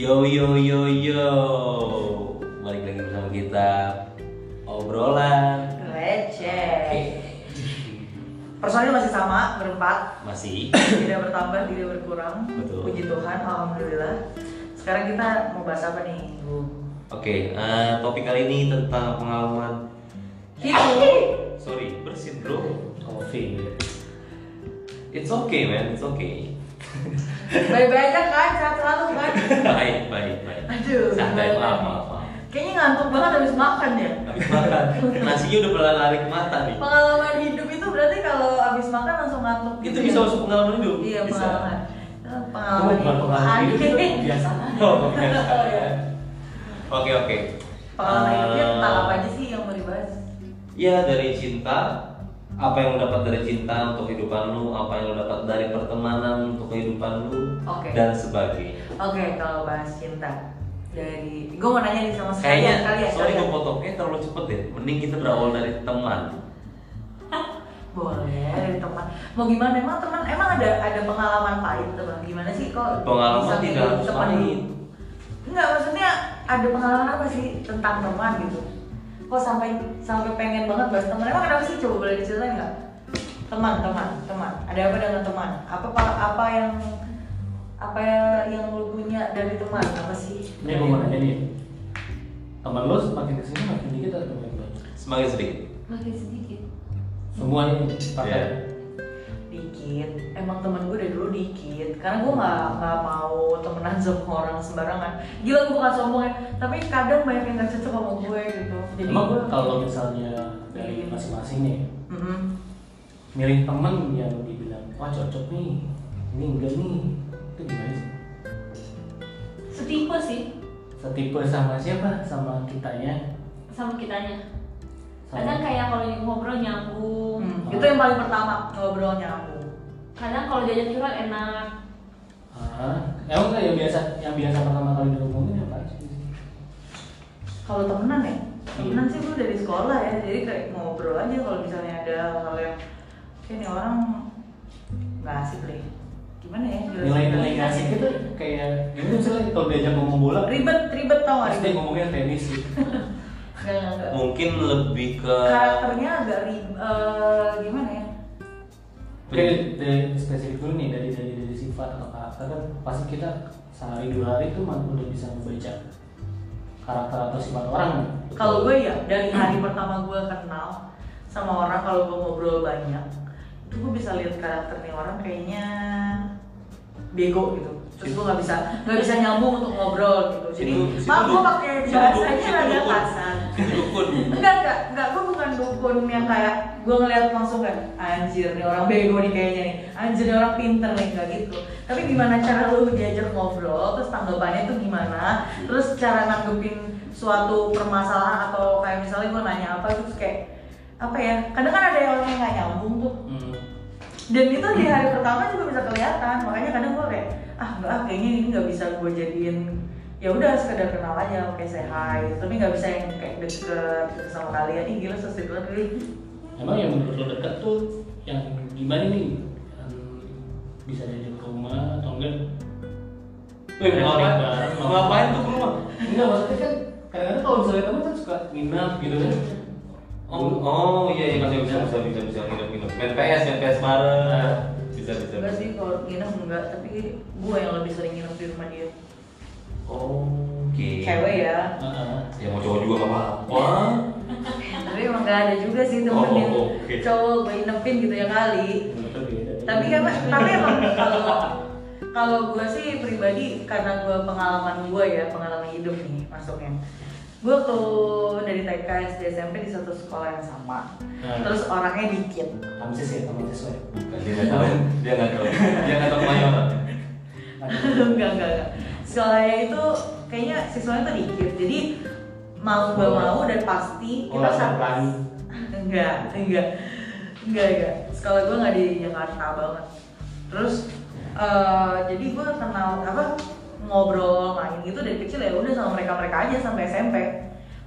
Yo yo yo yo, balik lagi bersama kita obrolan Receh. Personil masih sama berempat, masih. tidak bertambah, tidak berkurang. Betul. Puji Tuhan, alhamdulillah. Sekarang kita mau bahas apa nih, Bu? Oke, eh, topik kali ini tentang pengalaman. Hidup. Sorry, bersin bro. Coffee. It's okay man, it's okay. Baik-baik aja kan, sehat selalu kan? baik, baik, baik. Aduh. Santai, maaf, maaf, maaf. Kayaknya ngantuk banget habis makan ya. Habis makan, nasinya udah pelan lari ke mata nih. Pengalaman hidup itu berarti kalau habis makan langsung ngantuk Itu gitu bisa ya? masuk pengalaman hidup. Iya, Bisa. pengalaman. Eh, Itu Pengalaman bukan pengalaman hidup, itu kebiasaan. Oh, biasa. Oh, iya. Oke, oke. Pengalaman Eh, tentang apa aja sih yang mau dibahas? Ya dari cinta, apa yang lo dapat dari cinta untuk kehidupan lu, apa yang lo dapat dari pertemanan untuk kehidupan lu, Oke. dan sebagainya. Oke, kalau bahas cinta dari gue mau nanya nih sama sekalian kali ya. sorry gue potongnya terlalu cepet deh. Mending kita berawal dari teman. Boleh dari teman. Mau gimana emang teman? Emang ada ada pengalaman pahit teman? Gimana sih kok Pengalaman tidak harus pahit. Enggak, maksudnya ada pengalaman apa sih tentang teman gitu? Kok sampai sampai pengen banget bahas teman? Emang kenapa sih? Coba boleh diceritain nggak? Teman, teman, teman. Ada apa dengan teman? Apa apa, apa yang apa yang lu punya dari teman? Apa sih? Ini gue mau nanya nih, teman lo semakin ke sini makin dikit atau makin banyak? Semakin sedikit. Makin sedikit. Semua ini pakai Iya. Dikit emang temen gue dari dulu dikit karena gue nggak nggak mau temenan sama orang sembarangan. Gila gue bukan sombong ya. Tapi kadang banyak yang nggak cocok sama gue gitu. Jadi Emang gue kalau misalnya dari masing-masing nih, Mm-mm. milih temen yang dibilang wah cocok nih, ini enggak nih, itu gimana sih? setipe sih. Setipe sama siapa? Sama kitanya? sama kitanya. Kadang kayak kalau ngobrol nyambung. Hmm, itu yang paling pertama ngobrol nyambung kadang kalau diajak curhat enak Ah, emang nggak yang biasa yang biasa pertama kali diomongin apa sih? kalau temenan ya temenan Iya. sih gue dari sekolah ya jadi kayak ngobrol aja kalau misalnya ada hal yang kayak orang nggak asik deh gimana ya? Nilai-nilai nggak asik itu kayak gimana misalnya kalau diajak ngomong bola, ribet ribet tau gak pasti ribet ngomongnya tenis sih. Nggak, nggak, nggak. Mungkin lebih ke karakternya agak rib eh, gimana ya Oke, dari spesifik dulu nih dari dari dari sifat atau karakter kan pasti kita sehari dua hari itu udah bisa membaca karakter atau sifat orang. Kalau gue ya dari hari pertama gue kenal sama orang kalau gue ngobrol banyak itu gue bisa lihat karakter nih orang kayaknya bego gitu. Terus gue nggak bisa nggak bisa nyambung untuk ngobrol gitu. Jadi maaf gue pakai bahasanya rada dukun. kasar. Dukun. Enggak enggak dukun yang kayak gue ngeliat langsung kan anjir nih orang bego nih kayaknya nih. Anjir nih orang pinter nih enggak gitu. Tapi gimana cara lu diajak ngobrol terus tanggapannya tuh gimana? Terus cara nanggepin suatu permasalahan atau kayak misalnya gue nanya apa terus kayak apa ya kadang kan ada yang orang yang nggak nyambung tuh. Hmm. dan itu di hari pertama juga bisa kelihatan. Makanya kadang gue kayak ah enggak ah, kayaknya ini nggak bisa gue jadiin ya udah sekedar kenal aja oke say hi tapi nggak bisa yang kayak deket gitu sama kalian ih gila sosial banget kali Emang yang menurut lo dekat tuh yang gimana nih? Yang bisa diajak ke rumah atau enggak? Wih, ngapain? ngapain tuh ke rumah? Enggak maksudnya kan kadang-kadang kalau misalnya temen kan suka nginap gitu kan. Oh, oh iya iya bisa bisa bisa bisa bisa nginep nginep. Main PS, main PS bareng. Nah. Bisa bisa. enggak sih kalau nginep enggak tapi gue yang lebih sering nginep di rumah dia Oh, Oke. cewek ya Heeh. Ya mau cowok juga nggak apa-apa. tapi emang gak ada juga sih temen Oh, yang oke. cowok gue inepin gitu ya kali lo beda. tapi kan tapi emang kalau kalau gue sih pribadi karena gue pengalaman gue ya pengalaman hidup nih masuknya gue tuh dari TK SD SMP di satu sekolah yang sama Nah. terus orangnya dikit ya, teman siswa ya. Bukan, dia nggak tahu. Dia nggak tahu. Dia nggak tahu mayoran. enggak enggak enggak sekolahnya itu kayaknya siswanya tuh dikit. Jadi mau gak mau dan pasti Oh, kita langsung sa- pelan. enggak enggak. Enggak enggak. Sekolah gue nggak di Jakarta banget. Terus eh, jadi gue kenal apa ngobrol main gitu dari kecil ya udah sama mereka mereka aja sampai SMP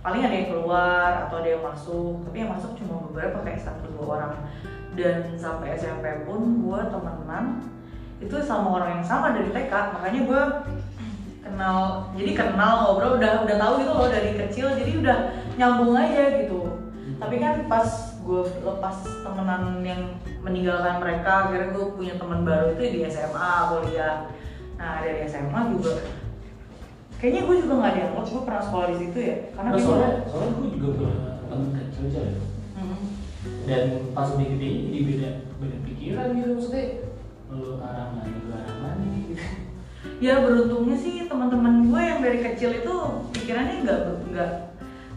paling ada yang keluar atau ada yang masuk. Tapi yang masuk cuma beberapa kayak satu dua orang. Dan sampai SMP pun gue temenan itu sama orang yang sama dari TK makanya gue kenal jadi kenal ngobrol udah udah tahu gitu loh dari kecil jadi udah nyambung aja gitu tapi kan pas gue lepas temenan yang meninggalkan mereka akhirnya gue punya teman baru itu di SMA kuliah nah dari SMA juga kayaknya gue juga nggak dianggap gue pernah sekolah di situ ya karena Nah, gue soalnya soalnya gue juga punya temen kecil aja ya. Hmm. dan pas udah gede jadi beda beda pikiran gitu maksudnya ya beruntungnya sih teman-teman gue yang dari kecil itu pikirannya nggak nggak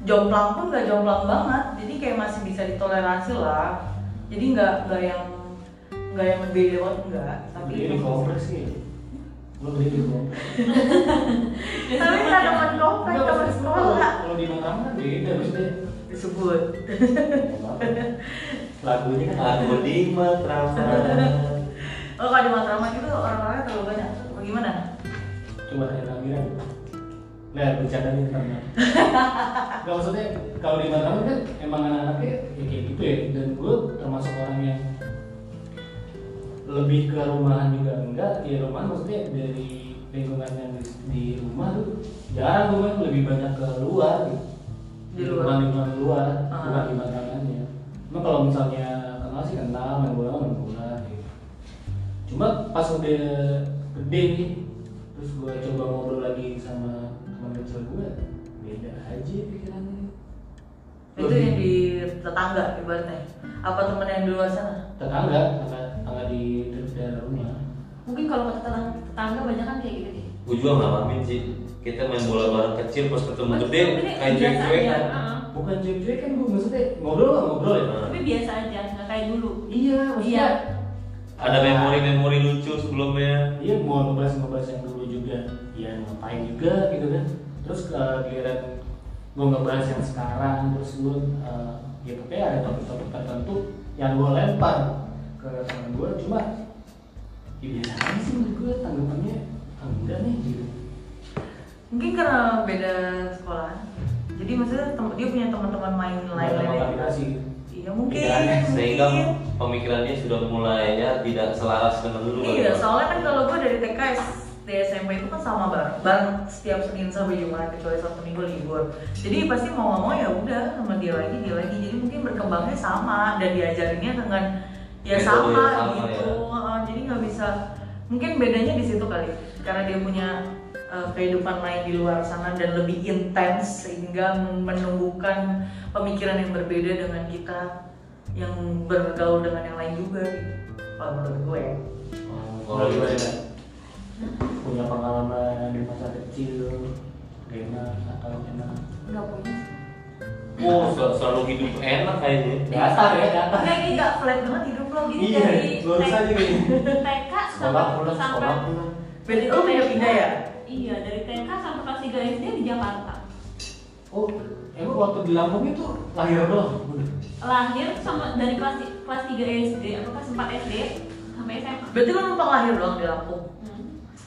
jomplang pun nggak jomplang banget. Jadi kayak masih bisa ditoleransi lah. Jadi nggak nggak yang nggak yang berbeda banget enggak tapi di kompleks sih. Lu beli di kompleks tapi nggak teman komplek Enggak, teman sekolah. kalau- kalau di Mataram kan beda maksudnya. Disebut. Nggak lagunya kan Aku di Matraman. oh kalau di Matraman itu orang-orangnya terlalu banyak. Bagaimana cuma hanya tampilan nah bercanda nih karena nggak maksudnya kalau di Mataram kan emang anak-anaknya ya kayak gitu ya. Dan gue termasuk orang yang lebih ke rumahan juga enggak. Ya rumahan maksudnya dari lingkungan yang di, di rumah tuh jarang gue main lebih banyak ke luar. Gitu Di di luar? lingkungan lingkungan luar Ah. bukan di Mataramnya cuma kalau misalnya kenal sih kenal main bola main bola gitu. Cuma pas udah gede nih gue coba ngobrol lagi sama teman kecil gue beda aja pikirannya itu yang di tetangga ibaratnya apa temen yang di luar sana tetangga tetangga, tetangga di daerah rumah Mungkin kalau kata tetangga, tetangga banyak kan kayak gitu deh. Gue juga ngalamin sih. Kita main bola bareng kecil pas ketemu gede kayak biasa cuek-cuek aja. kan. Bukan cuek-cuek kan gue maksudnya ngobrol lah ngobrol ya Nah, Tapi biasa aja, nggak kayak dulu. iya maksudnya Iya. Ada memori-memori lucu sebelumnya. iya mau ngebahas ngebahas yang dulu juga ya ngapain juga gitu kan. Terus ke giliran gue ngebahas yang sekarang terus gue uh, ya pokoknya ada topik-topik tertentu yang gue lempar ke teman gue cuma ya biasa aja sih menurut gue tanggapannya ah, enggak nih gitu. Mungkin karena beda sekolah. Jadi maksudnya tem- dia punya teman-teman main Nggak lain ada lain kombinasi gitu iya mungkin Pikirannya, Sehingga pemikirannya sudah mulai ya tidak selaras dengan dulu. iya soalnya kan kalau gue dari TK SD SMP itu kan sama bareng bareng setiap Senin sampai Jumat kecuali satu minggu libur jadi pasti mau mau ya udah sama dia lagi dia lagi jadi mungkin berkembangnya sama dan diajarinnya dengan ya sama, sama, gitu ya. Jadi nggak bisa mungkin bedanya di situ kali karena dia punya eh, kehidupan lain di luar sana dan lebih intens sehingga menumbuhkan pemikiran yang berbeda dengan kita yang bergaul dengan yang lain juga gitu. kalau menurut gue. Oh, kalau gimana? Punya pengalaman di masa kecil enak atau enak Nggak punya. Oh, sel- selalu hidup enak kayaknya. datar ya datar Enggak ini nggak flat banget hidup lo gini Iya, dari lurus TK. aja gini. TK sekolah sampai pulang sampai sekolah pulang Berarti lo pindah-pindah ya? Iya, dari TK sampai kelas 3 SD di Jakarta. oh emang waktu di Lampung itu lahir doang Lahir sama dari kelas kelas 3 SD atau kelas 4 SD sampai SMA. Berarti lo numpang lahir doang di Lampung. Hmm.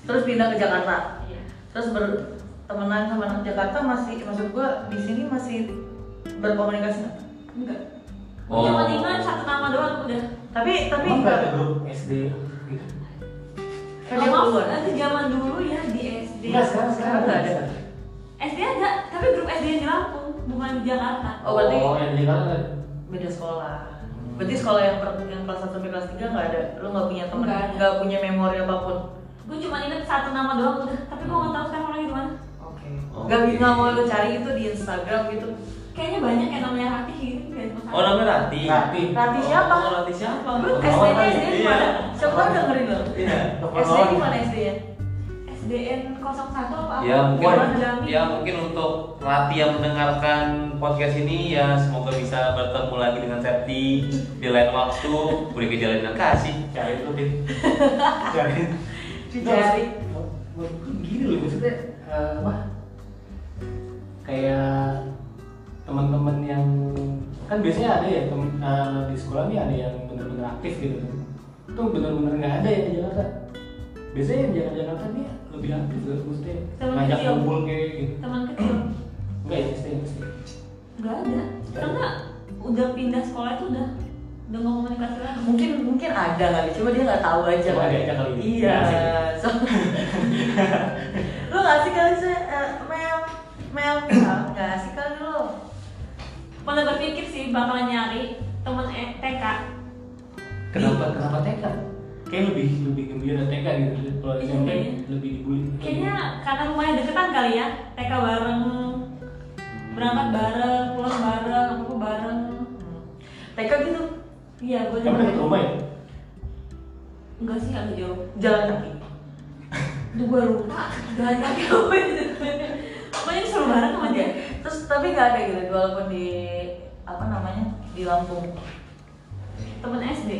Terus pindah ke Jakarta. Iya. Terus bertemanan sama anak Jakarta masih maksud gua di sini masih berkomunikasi nggak? Enggak. Oh. Cuma tinggal satu nama doang udah. Tapi tapi emang nggak ada grup SD gitu kan Oh, itu zaman dulu ya di SD. Enggak, sekarang sekarang nggak ada. SD ada, tapi grup SD yang di Lampung, bukan di Jakarta. Oh, berarti oh yang di Jakarta beda sekolah. Hmm. Berarti sekolah yang, per, yang kelas 1 sampai kelas 3 nggak ada. Lo nggak punya teman, Nggak ada. nggak punya memori apa pun. Gue cuma inget satu nama doang udah, tapi gue nggak tahu sekarang orangnya di mana. Oke. Oke. Nggak nggak mau lo cari itu di Instagram gitu. Kayaknya banyak yang namanya Rati gitu. Oh, namanya Rati. Rati. Rati siapa? Oh, Rati siapa? Lu Oh, SD nya SD di iya. mana? Siapa tahu dengerin lo? Iya. SD di mana SD nya? SDN 01 apa? Ya mungkin ya mungkin untuk Rati yang mendengarkan podcast ini ya semoga bisa bertemu lagi dengan Septi di lain waktu beri kejalanan kasih. cari itu deh cari Gue gini loh? Maksudnya eh, apa? Kayak teman-teman yang kan biasanya ada ya temen, eh, di sekolah nih ada yang bener-bener aktif gitu kan. Itu bener-bener nggak ada ya di Jakarta. Biasanya yang Jakarta Jakarta nih lebih aktif loh maksudnya Teman ngajak kecil. kayak gitu. Teman kecil. enggak ya SD SD Gak ada. Karena udah pindah sekolah itu udah udah nggak komunikasi lagi. Mungkin mungkin ada kali, cuma dia nggak tahu aja Coba kali. diajak kali. Iya. Asik. So- lo Lu gak asik kali sih, eh, Mel Mel ah, Gak asik kali lu Pernah berpikir sih bakalan nyari temen E- TK Kenapa kenapa TK? Kayak lebih lebih gembira TK gitu. Kalau Iya, SMP kayaknya. lebih dibully. Kayaknya karena rumahnya deketan kali ya TK bareng Berangkat bareng, pulang bareng, apa bareng Hmm. TK gitu, Iya, gue Kamu dekat rumah ya? Enggak sih, agak jauh. Jalan kaki. Duh, gue lupa Jalan kaki apa itu Pokoknya disuruh bareng sama dia. Terus tapi gak ada gitu, walaupun di apa namanya di Lampung. Temen SD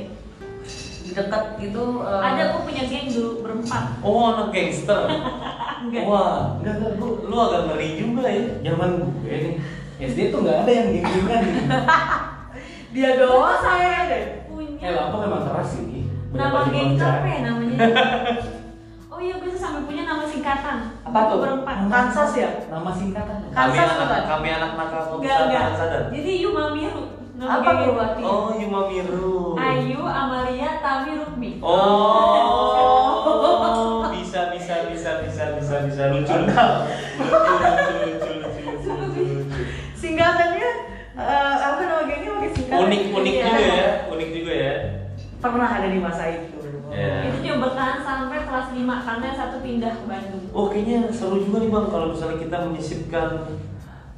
di dekat gitu eh, Ada, aku punya geng dulu, berempat. Oh anak gangster. Enggak. Wah, Enggak enggak, lu lu agak ngeri juga ya. zaman gue nih SD tuh nggak ada yang geng-gengan gitu. dia doang saya deh Punya Eh Lampung emang keras sih. Nama Banyak geng itu baju apa ya namanya? oh iya, gue tuh sampai punya nama singkatan Apa tuh? Berempat Kansas ya? Nama singkatan. Kami Kansas anak kami anak nakal kok Enggak, enggak sadar sadar. Jadi Yuma Miru Nama apa tuh Oh, Yuma Miru. Ayu, Amalia, Tami, Rukmi Oh, bisa bisa bisa bisa bisa bisa lucu lucu lucu lucu lucu. singkatannya eh, apa nama gengnya pakai singkatan Unik unik Iya. juga ya, unik juga ya. pernah ada di masa itu Iya. Itu cuma bertahan sampai kelas 5 Karena yang satu pindah ke Bandung Oh kayaknya seru juga nih bang kalau misalnya kita menyisipkan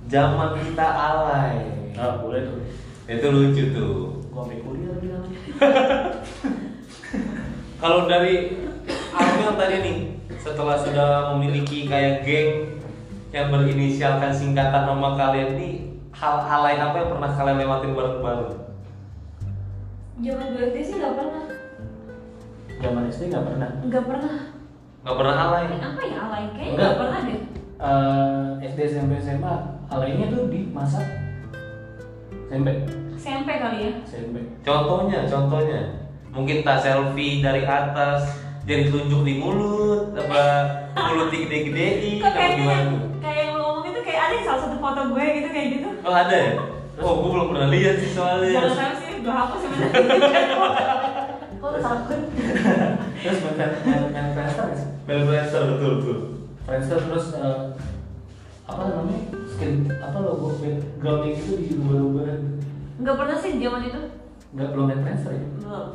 zaman kita alay. Ah boleh tuh. Itu lucu tuh. Gua kuliah. Kalau dari Amel tadi nih, setelah sudah memiliki kayak geng yang berinisialkan singkatan nama kalian nih, hal alay apa yang pernah kalian lewatin bareng-bareng? Zaman gue SD sih gak pernah Zaman SD nggak pernah. Gak pernah Gak pernah alay? Eh, Apa ya alay? Kayaknya Enggak. gak pernah deh Eh, SD SMP SMA alaynya tuh di masa SMP SMP kali ya SMP. Contohnya, contohnya, mungkin tas selfie dari atas, jadi telunjuk di mulut, apa mulut digede-gedein, apa kayaknya gimana ada salah satu foto gue gitu kayak gitu Oh ada ya? Oh, gue belum pernah lihat sih soalnya. Jangan sampai sih gue hapus sebenarnya kok takut Terus main main Friendster nggak sih? Influencer betul betul. Friendster terus eh, apa namanya skin apa logo backgroundnya gitu diubah-ubah gitu. Gak pernah sih di zaman itu Nggak belum main Friendster ya? Belum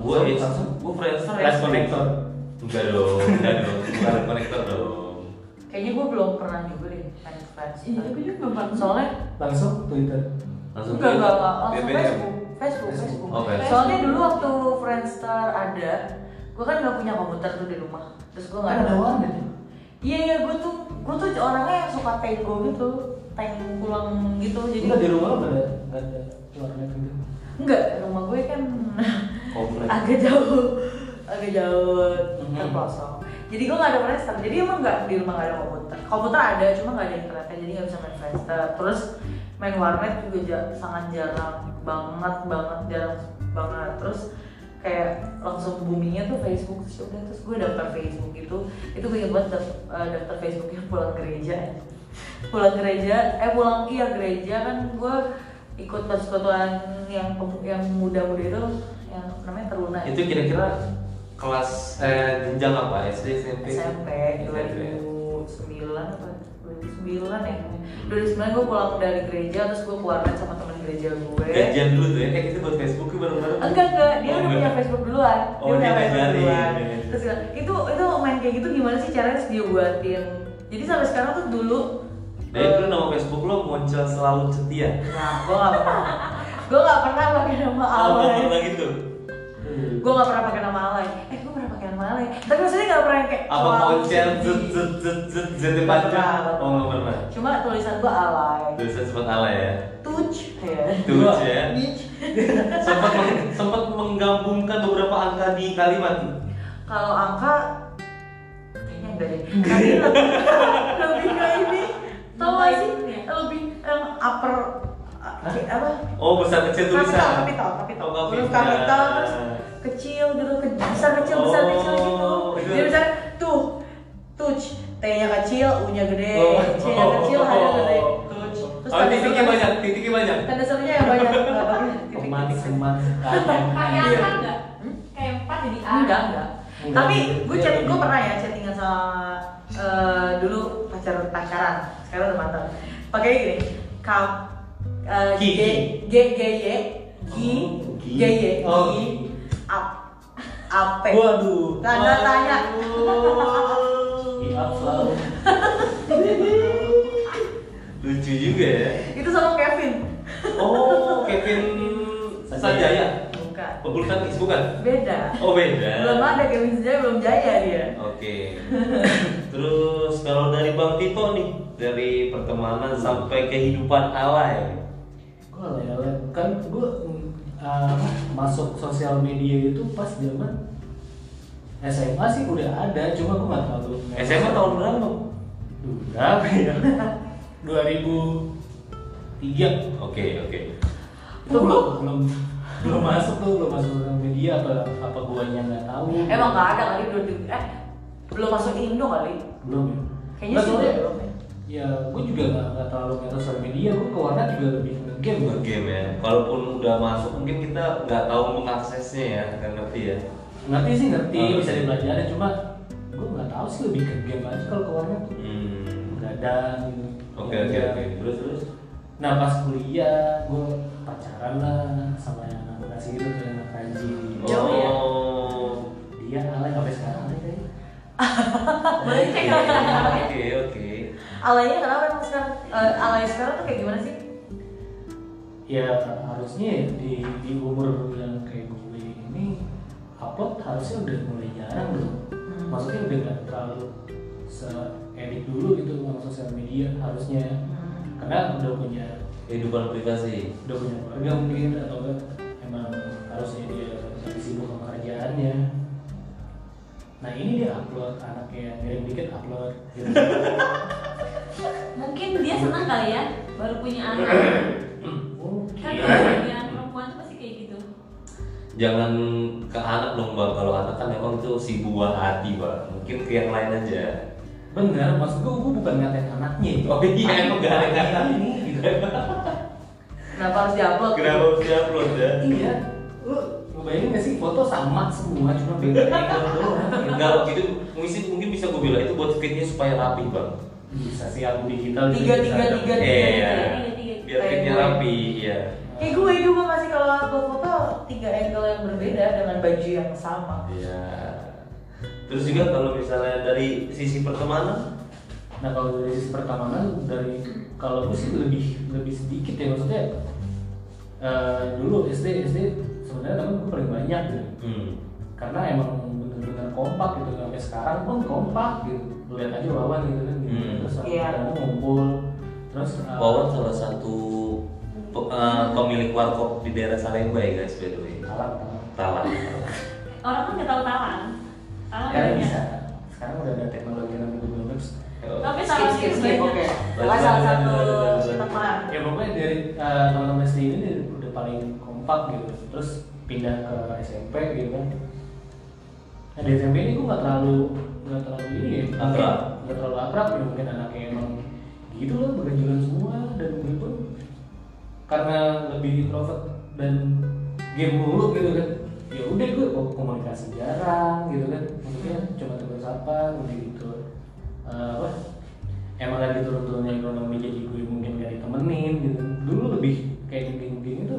Gue gue Friendster ya. Connector. Enggak dong, enggak dong, bukan konektor dong. Kayaknya gue belum pernah juga deh main fans Iya, gue juga gak pernah soalnya langsung Twitter. Langsung enggak enggak langsung Facebook Facebook Facebook. Facebook Oh, Facebook. soalnya dulu waktu Friendster ada gue kan nggak punya komputer tuh di rumah terus gue nggak Kan ada warnet ya? Iya iya gue tuh gue tuh orangnya yang suka tango gitu, tank pulang gitu jadi Enggak di rumah nggak ada nggak ada warnet gitu. enggak rumah gue kan agak jauh agak jauh Mhm. terpelosok. Jadi gue nggak ada Friendster, jadi emang nggak di rumah nggak ada komputer. Komputer ada cuma nggak ada internetnya jadi nggak bisa main Friendster. Terus main warnet juga ja- sangat jarang banget banget jarang banget. Terus kayak langsung boomingnya tuh Facebook. Terus ya udah terus gue daftar Facebook itu itu gue ingat banget daftar, eh, daftar Facebooknya pulang gereja. Pulang gereja eh pulang iya gereja. Kan gue ikut persekutuan yang yang muda-muda itu yang namanya teruna. Itu kira-kira kelas eh jenjang apa? SD, SMP? SMP SMP. 2009 apa? 2009 ya 2009 gue pulang dari gereja terus gue keluaran sama teman gereja gue Gajian dulu tuh ya, eh kita buat Facebook bareng-bareng enggak enggak. Dia Oh, udah punya Facebook duluan. Oh, dia punya Facebook ngajarin, duluan dia ngajarin. terus bilang, itu itu main kayak gitu gimana sih caranya? Terus dia buatin. Jadi sampai sekarang tuh dulu Dari dulu nama Facebook lo muncul selalu setia. Nah gue gak pernah. Gue gak pernah pakai nama Oh, alay pernah gitu gue gak pernah pakai nama alay. Eh gue pernah pakai nama alay. Tapi maksudnya gak pernah yang kayak Apa sedih. zet zet zet zet zet panjang? Oh nggak pernah. Cuma tulisan gue alay. Tulisan sempat alay ya? Tuj ya. Tuh ya? Sempat meng- sempat menggabungkan beberapa angka di kalimat. Kalau angka kayaknya enggak deh. Tapi lebih, lebih ke ini. Tau gak sih? Lebih yang upper uh, apa? Oh besar kecil tulisan. Kapital kapital kapital. Oh, huruf kapital. kapital terus kecil gitu ke besar kecil besar Oh, kecil gitu. itu- jadi misalnya tuh tuj t nya kecil u nya gede Oh. c nya kecil h nya gede. Tuj. Terus Oh titiknya banyak, titiknya banyak? Tanda serunya yang banyak. Nggak pakai titik Pemanis semas. Pakai Iya. angka enggak? Hmm? Kayak 4 jadi A. Enggak enggak. Enggak, tapi gue Dia chat lebih- gue pernah ya chattingan sama eh, dulu pacar pacaran, sekarang udah mantan. Pakai gini, kam, Ki, G, G, G, Y, Gi. G, Y, Oh, Gi. Ap, Ape. Waduh. Tanda tanya. Iya. Lucu juga ya. Itu sama Kevin. Oh, Kevin Sanjaya. Bukan. Tangkis bukan? Beda. Oh beda. Belum ada Kevin Sanjaya belum jaya dia. Oke. Terus kalau dari Bang Tito nih, dari pertemanan sampai kehidupan alay. Gue lele kan gue uh, masuk sosial media itu pas zaman SMA sih udah ada, cuma gue nggak terlalu. SMA tahun berapa? Duh, berapa ya? 2003 Oke, oke. itu belum belum belum masuk tuh belum masuk sosial media apa apa guanya nggak tahu Emang nggak ada kali dua eh belum masuk Indo kali. belum ya Kayaknya sih belum ya. ya gue juga nggak nggak terlalu main sosial media gue ke warnet juga lebih game gue Game ya. Walaupun udah masuk mungkin kita nggak tahu mengaksesnya ya, nggak ngerti ya. ngerti sih ngerti Oh, bisa dipelajari cuma gue nggak tahu sih lebih ke game aja kalau ke warnet tuh Hmm. begadang gitu Oke oke oke. Terus terus. nah pas kuliah gue pacaran lah sama yang anak Bekasi itu tuh yang anak Ranji Jauh ya? Oh. dia alay sampai sekarang alay kayaknya Boleh cek Oke, Oke. Alaynya kenapa emang sekarang? Eh, alay sekarang tuh kayak gimana sih? Ya harusnya di di umur yang kayak gue ini upload harusnya udah mulai jarang dong Hmm. maksudnya udah nggak terlalu se edit dulu gitu sama sosial media harusnya Hmm. karena udah punya Kehidupan privasi. udah punya keluarga mungkin atau enggak emang harusnya dia lebih sibuk sama kerjaannya nah ini dia upload anaknya yang ngirim dikit upload gitu Mungkin dia senang kali ya baru punya anak. oh Kan iya kalau punya anak perempuan tuh pasti kayak gitu. Jangan ke anak dong bang. Kalau anak kan emang itu si buah hati bang. Mungkin ke yang lain aja. bener maksud gue gue bukan ngatain anaknya Oh iya, emang nggak ada anaknya kata. ini gitu Kenapa harus diupload? Kenapa harus diupload ya? iya lu ngebayangin gak sih foto sama semua cuma beda angle doang gitu. Enggak, itu mungkin mungkin bisa gue bilang itu buat fitnya supaya rapi bang. bisa sih album digital juga Tiga, tiga, tiga, Iya. tiga. Biar Kayak gue. rapi, ya. Kayak gue juga masih kalau upload foto tiga angle yang berbeda dengan baju yang sama. Iya. Terus juga kalau misalnya dari sisi pertemanan, Nah kalau dari sisi pertemanan dari kalau gue sih lebih lebih sedikit ya maksudnya eh, dulu SD SD sebenarnya temen gue paling banyak gitu hmm. karena emang bener-bener kompak gitu sampai sekarang pun kompak gitu lihat aja Wawan gitu kan gitu. Hmm. terus kadang ngumpul terus eh, Wawan salah satu pe- eh, pemilik warkop di daerah Salemba ya guys, by the way. kalah. Talang. Orang kan nggak tahu talang. Talang banyak. bisa sekarang udah ada teknologi namanya Google Maps Tapi talang skip, itu skip, banyak. oke. Salah satu teman. ya pokoknya dari eh, teman-teman SD ini udah paling kompak gitu terus pindah ke SMP gitu kan nah di SMP ini gue nggak terlalu nggak terlalu ini ya Akrab. nggak terlalu akrab ya mungkin anaknya emang gitu lah berganjulan semua dan gue pun karena lebih introvert dan game mulu gitu kan. Ya udah gue komunikasi jarang gitu kan. Maksudnya cuma tegur sapa udah gitu. Eh, apa? Emang lagi turun-turunnya ekonomi jadi gue mungkin gak ditemenin gitu. Dulu lebih kayak gini-gini itu.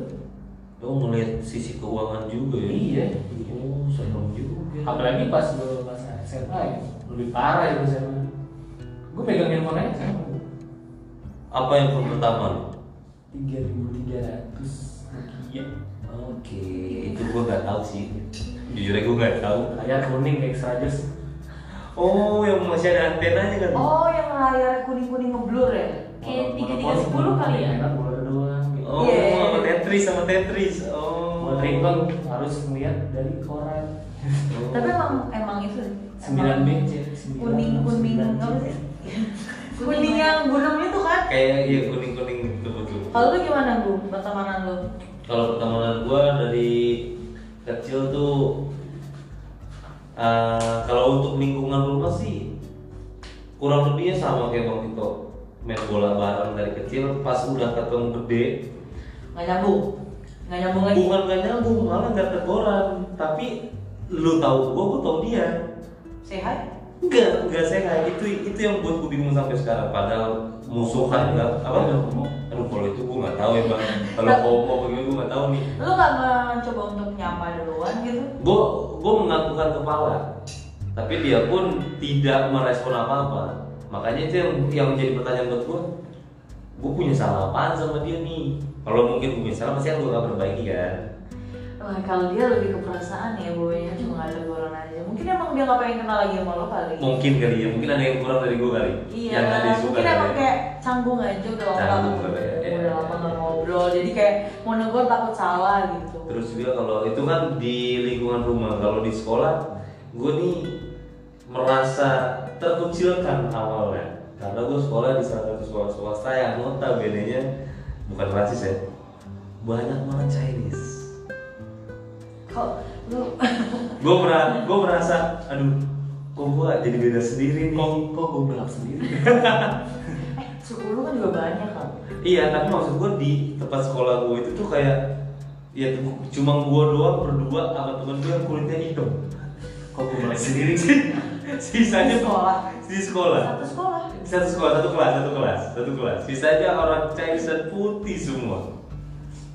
Oh ngeliat sisi keuangan juga ya? iya. Oh serem juga. apalagi pas gue pas SMA ya lebih parah itu SMA gue pegang handphone aja. sama Apa yang pertama? lu? tiga ribu tiga ratus Nokia Oke, itu gua nggak tahu sih. Jujur aja gua nggak tahu. layar kuning extra jus Oh, yang masih ada antenanya kan? Oh, yang layar kuning-kuning ngeblur ya? Kayak tiga tiga sepuluh kali ya. doang gitu. Oh, Iya. sama Tetris sama Tetris. Oh. buat ringtone harus ngeliat dari koran Tapi emang emang itu sembilan B kuning kuning apa sih? Kuning yang gunung itu kan? Kayak iya kuning kuning betul betul. Kalau lu gimana bu pertemanan lu? Kalau pertemanan gua dari kecil tuh eh, kalau untuk lingkungan rumah sih kurang lebihnya sama kayak Bang Tito main bola bareng dari kecil pas udah ketemu gede Nggak nyambung, nggak nyambung lagi. bukan gak nyambung malah gak teguran tapi lu tahu gua gua tahu dia hi. Enggak enggak saya kayak itu itu yang buat gue bingung sampai sekarang. Padahal musuhan enggak apa? Ada homo. aduh kalau itu gue nggak tahu ya bang. Kalau homo bagaimana gue nggak tahu nih. Lu gak mencoba untuk nyapa duluan gitu? gue gue mengakukan kepala. Tapi dia pun tidak merespon apa apa makanya itu yang yang menjadi pertanyaan buat gue gue punya salah apaan sama dia nih? Kalau mungkin gue punya salah pasti gue gak perbaiki kan Wah, kalau dia lebih ke perasaan ya, boynya cuma ada goron aja. Mungkin emang dia gak pengen kenal lagi sama lo kali. mungkin kali ya mungkin ada yang kurang dari gue kali Iya, yang ada suka mungkin emang ya. kayak canggung aja udah lama ya, iya. udah lama gak ngobrol. Jadi kayak mau negur takut salah gitu. Terus juga kalau itu kan di lingkungan rumah, kalau di sekolah, gue nih merasa terkucilkan awalnya karena gue sekolah di salah satu sekolah swasta yang notabene nya bukan rasis ya banyak banget Chinese. Kok lu Gue merasa, gue merasa, aduh, kok gue jadi beda sendiri nih. Kok kok gue belak sendiri? eh suku lu kan juga banyak kan? Iya, tapi maksud gue di tempat sekolah gue itu tuh kayak ya cuma gue doang berdua sama temen gue yang kulitnya hitam. Kok gue belak sendiri sih? Sisanya Di sekolah. di sekolah. Satu sekolah. satu sekolah satu kelas satu kelas satu kelas sisanya orang Chinese dan putih semua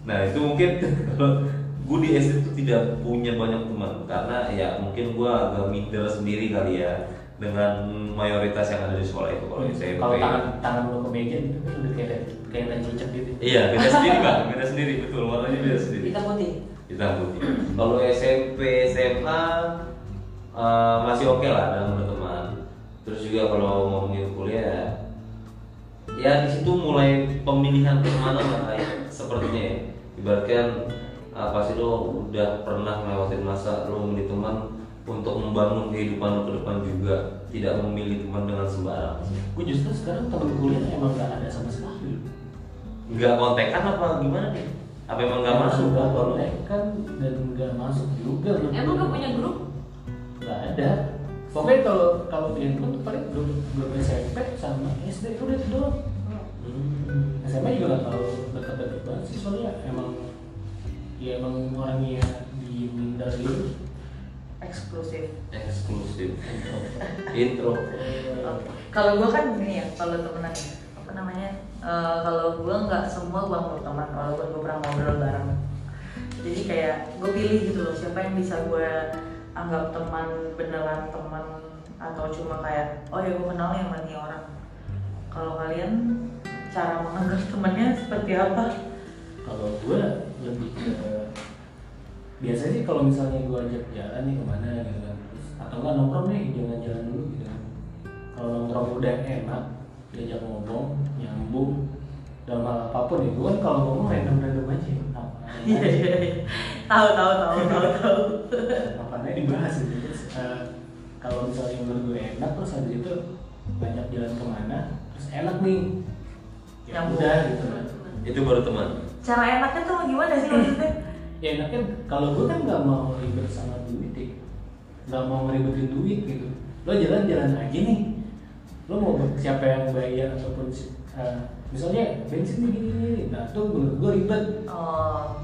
nah itu mungkin kalau gue di SD itu tidak punya banyak teman karena ya mungkin gue agak minder sendiri kali ya dengan mayoritas yang ada di sekolah itu. Kalau di SMP Kalau tangan tangan lo ke meja itu kan udah kayak kayak cicak gitu. iya beda sendiri bang beda sendiri betul. Warnanya beda sendiri. Hitam putih. hitam putih. Kalau SMP SMA eh, masih oke lah dalam berteman terus juga kalau ngomongin kuliah ya di situ mulai pemilihan pertemanan lah kayak sepertinya ya. Ibaratkan ah, pasti lo udah pernah ngelewatin masa lo memilih teman untuk membangun kehidupan lo ke depan juga tidak memilih teman dengan sembarang Gue justru sekarang temen kuliah emang gak ada sama sekali. nggak kontekan apa gimana nih apa emang nggak Emang masuk Gak kan dan gak masuk juga. loh. Emang gak punya grup? Gak ada. Pokoknya kalau kalau di handphone tuh paling grup grup SMP sama SD udah itu doang. Hmm. SMA juga gak terlalu dekat-dekat banget sih soalnya emang ya emang orangnya dihindar gitu. Eksklusif. eksklusif intro. Kalau gue kan gini ya, kalau temenan ya, apa namanya? eh, kalau gue nggak semua gue mau teman, walaupun gue pernah ngobrol bareng. Jadi kayak gue pilih gitu loh, siapa yang bisa gue anggap teman beneran teman atau cuma kayak oh ya gue kenal yang mati orang. Kalau kalian cara menganggap temannya seperti apa? Kalau gue lebih ke biasanya sih kalau misalnya gue ajak jalan nih ke mana gitu kan. Terus, atau enggak nongkrong nih jangan jalan dulu gitu kan. Kalau nongkrong udah enak diajak ngomong nyambung dalam hal apa pun ya. Gue kan kalau ngomong random random aja apa Iya iya iya. Tahu tahu tahu tahu tahu. apa dibahas gitu terus eh, kalau misalnya menurut gue enak terus habis itu banyak jalan ke mana terus enak nih. Ya Nyambung. udah gitu kan. Itu baru teman Cara enaknya tuh gimana sih maksudnya? ya enaknya kalau gue kan nggak mau ribet sama duit ya. Nggak mau ngeribetin duit gitu. Lo jalan-jalan aja nih. Lo mau siapa yang bayar ataupun si- eh, misalnya bensin nih gini gini nah tuh menurut gue ribet. Oh,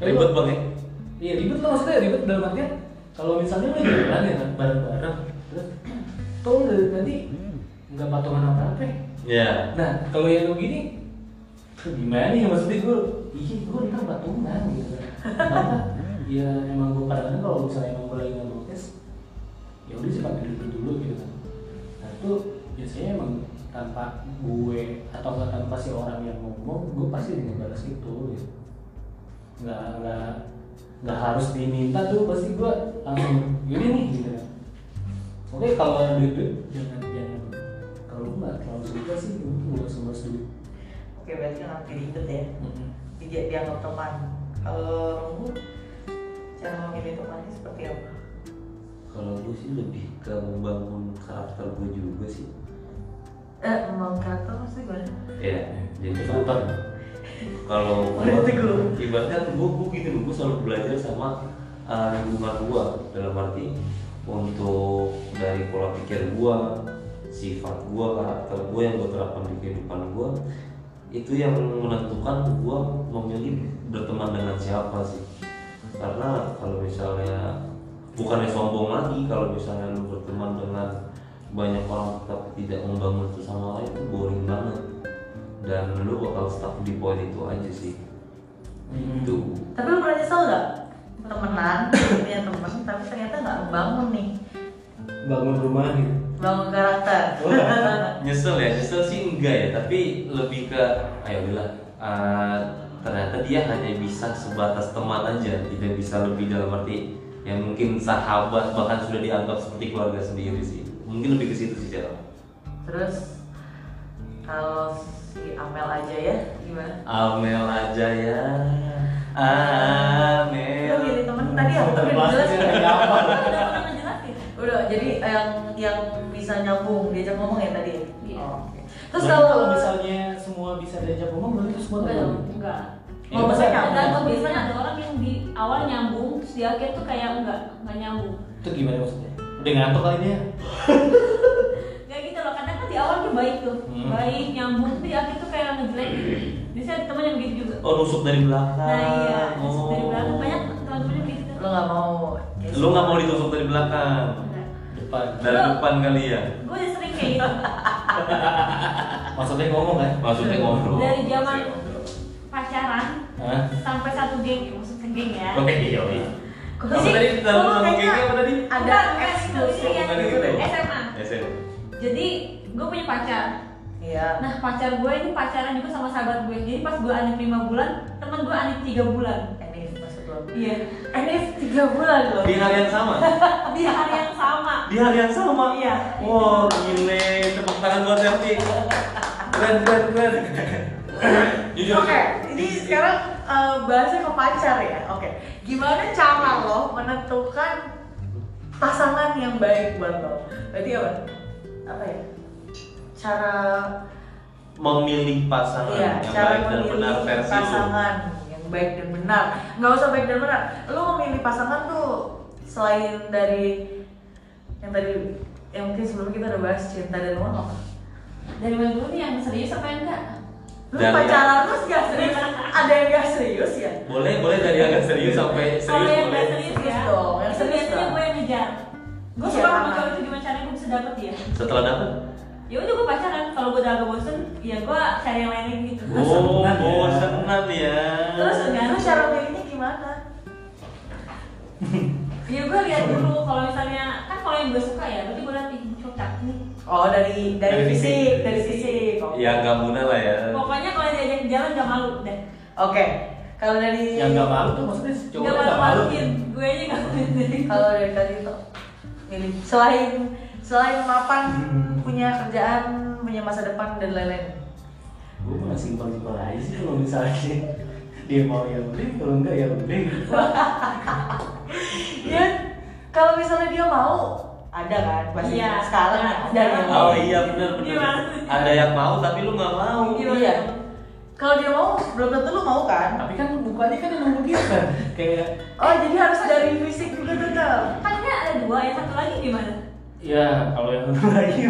ribet bang ya? Iya ribet lo maksudnya ribet dalam artian kalau misalnya lo jalan ya bareng-bareng terus tuh dari tadi nggak patungan apa-apa. Ya. ya Nah, kalau yang lo gini, gimana ya maksudnya gue, iya gue ntar patungan gitu ya emang gue kadang-kadang kalau misalnya emang gue lagi nggak notice, ya udah sih pakai dulu dulu gitu kan. Nah itu biasanya emang tanpa gue atau nggak tanpa si orang yang ngomong, gue pasti ngebalas itu gitu. Nggak nggak nggak harus diminta tuh pasti gue langsung gini nih gitu kan. Oke kalau ada duit jangan jangan kalau nggak terlalu suka sih gue nggak duit. Oke berarti kan nanti ribet ya. Mm-mm. Dia dianggap teman. Kalau Runggu, cara memilih temannya seperti apa? kalau gue sih lebih ke membangun karakter gue juga sih Eh, membangun karakter maksudnya gimana? ya jadi Contoh. kalau teguh. ibaratnya gue gue gitu gue selalu belajar sama uh, lingkungan gue dalam arti untuk dari pola pikir gue sifat gue karakter gue yang gue terapkan di kehidupan gue itu yang menentukan gue memilih berteman dengan siapa sih. Karena kalau misalnya bukannya sombong lagi kalau misalnya lu berteman dengan banyak orang tapi tidak membangun satu sama lain itu boring banget. Dan lu bakal stuck di poin itu aja sih. Hmm. itu. Tapi lu pernah nyesel gak? Temenan, punya temen, tapi ternyata nggak membangun nih. Bangun rumah gitu Bangun karakter. Nyesel ya nyesel sih enggak ya tapi lebih ke ayo bilang eh, ternyata dia hanya bisa sebatas teman aja tidak bisa lebih dalam arti yang mungkin sahabat bahkan sudah dianggap seperti keluarga sendiri sih. Mungkin lebih ke situ sih cara Terus kalau si Amel aja ya gimana? Amel aja ya. Lu Amel. Milih temen tadi aku udah Udah, jadi yang yang bisa nyambung diajak ngomong ya tadi. Iya. Oh, oke. Terus Berarti kalau kalau misalnya semua bisa diajak ngomong berarti itu semua Enggak enggak. Oh, maksudnya nyambung. Tergantung biasanya ada orang yang di awal nyambung, terus di akhir tuh kayak enggak, enggak nyambung. Itu gimana maksudnya? Udah ngantuk kali dia. Kayak gitu loh, kadang kan di awal dia baik tuh, Hmm. baik, nyambung, tapi di akhir tuh kayak ngejelek. Biasanya ada teman yang gitu juga. oh nusuk dari belakang Nah iya, oh. dari belakang banyak teman-teman yang gitu. lu nggak mau kayak lu nggak mau ditusuk dari belakang Enggak. Depan. dari depan kali ya Gue udah sering kayak gitu. Maksudnya ngomong kan? maksudnya ngobrol Dari zaman pacaran Hah? sampai satu geng, ya, maksudnya geng ya. oke iya iya Kok Apa sih? tadi dalam kayaknya gengnya apa tadi? Ada eksklusif? SMA. SMA Jadi gue punya pacar. Iya. Nah pacar gue ini pacaran juga sama sahabat gue. Jadi pas gue anif 5 bulan, teman gue anif 3 bulan. Maksud lu. Iya. Tiga bulan loh. di hari yang sama Di hari yang sama. di hari yang sama Iya. wow gile tepuk tangan buat Selfie keren keren keren jujur Oke, ini sekarang eh, bahasnya ke pacar ya. Oke, gimana cara lo menentukan pasangan yang baik buat lo? Berarti apa? Apa ya? Cara memilih pasangan Iya, yang cara baik dan benar versi pasangan yang baik dan benar. Nggak usah baik dan benar. Lo memilih pasangan tuh selain dari yang tadi yang mungkin sebelum kita udah bahas cinta dan uang apa? Dari mana dulu nih yang serius apa yang enggak? Lu Dan- pacaran terus gak serius? Ada yang gak serius ya? boleh boleh dari agak serius sampai Kalau serius yang boleh enggak serius Serius ya. dong, yang serius biasanya dong. gue yang ngejar. Gue Iya, suka sama cowok itu gimana caranya gue bisa dapet dia. setelah dapet Ya udah gue pacaran. Kalau gue udah agak bosen, ya gue cari yang lain gitu. oh Senang kalau yang gue suka ya, berarti gue lihat ih cocok nih. Oh dari dari, Dari fisik, dari fisik. Oke. ya nggak muna lah ya Pokoknya kalau diajak jalan gak malu deh. Oke. Kalau dari Yang nggak malu tuh maksudnya cowok Gak nggak malu. malu-maluin, gue aja gak malu kalau dari tadi tuh milih selain selain mapan Hmm. punya kerjaan, punya masa depan dan lain-lain. Gue mah simpel-simpel aja sih kalau misalnya dia mau ya udah, kalau enggak ya udah. Ya, kalau misalnya dia mau ada kan pasti Iya, sekarang ada. ada yang mau. oh iya benar benar Gimana sih? ada yang mau tapi lu nggak mau Gimana? Iya. Kalau dia mau belum tentu lu mau kan? Tapi kan mukanya kan emang begitu kan. Kayak Oh jadi harus dari fisik juga tetap. Kan ini ada dua, yang satu lagi gimana? ya kalau yang satu lagi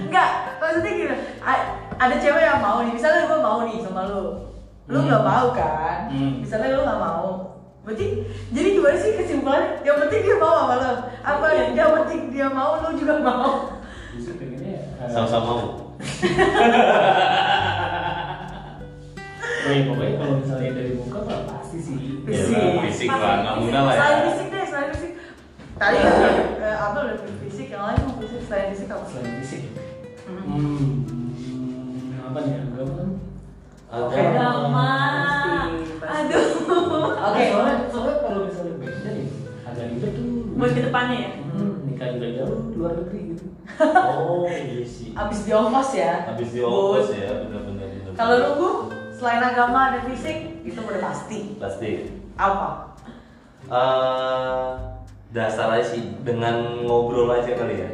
Enggak, maksudnya gini, a- ada cewek yang mau nih, misalnya gue mau nih sama lu Lu Hmm. nggak mau kan, Hmm. misalnya lu nggak mau Berarti, jadi gimana sih kesimpulannya? Yang penting dia mau sama lu Apa Iya. yang penting dia mau, lu juga mau justru pengennya eh, sama-sama mau Oh ya pokoknya kalau misalnya dari muka mah pasti sih. ya Fisik. lah, fisik lah nggak muna lah ya Selain fisik deh, selain fisik Tadi kan, eh, Abel udah fisik, yang lain mau fisik, selain fisik apa? Selain fisik. Hmm. Hmm, apa nih agama kan? Ada Agama. Pasti. Aduh. Oke. Soalnya, soalnya kalau misalnya beda nih, agak ribet tuh. Buat ke depannya ya? Hmm, nikah juga jauh di luar negeri gitu. oh iya sih Abis di ongkos ya habis di ongkos ya benar-benar benar. Kalau lu Bu, selain agama dan fisik, itu udah pasti pasti Apa? Eh, dasar aja sih dengan ngobrol aja kali ya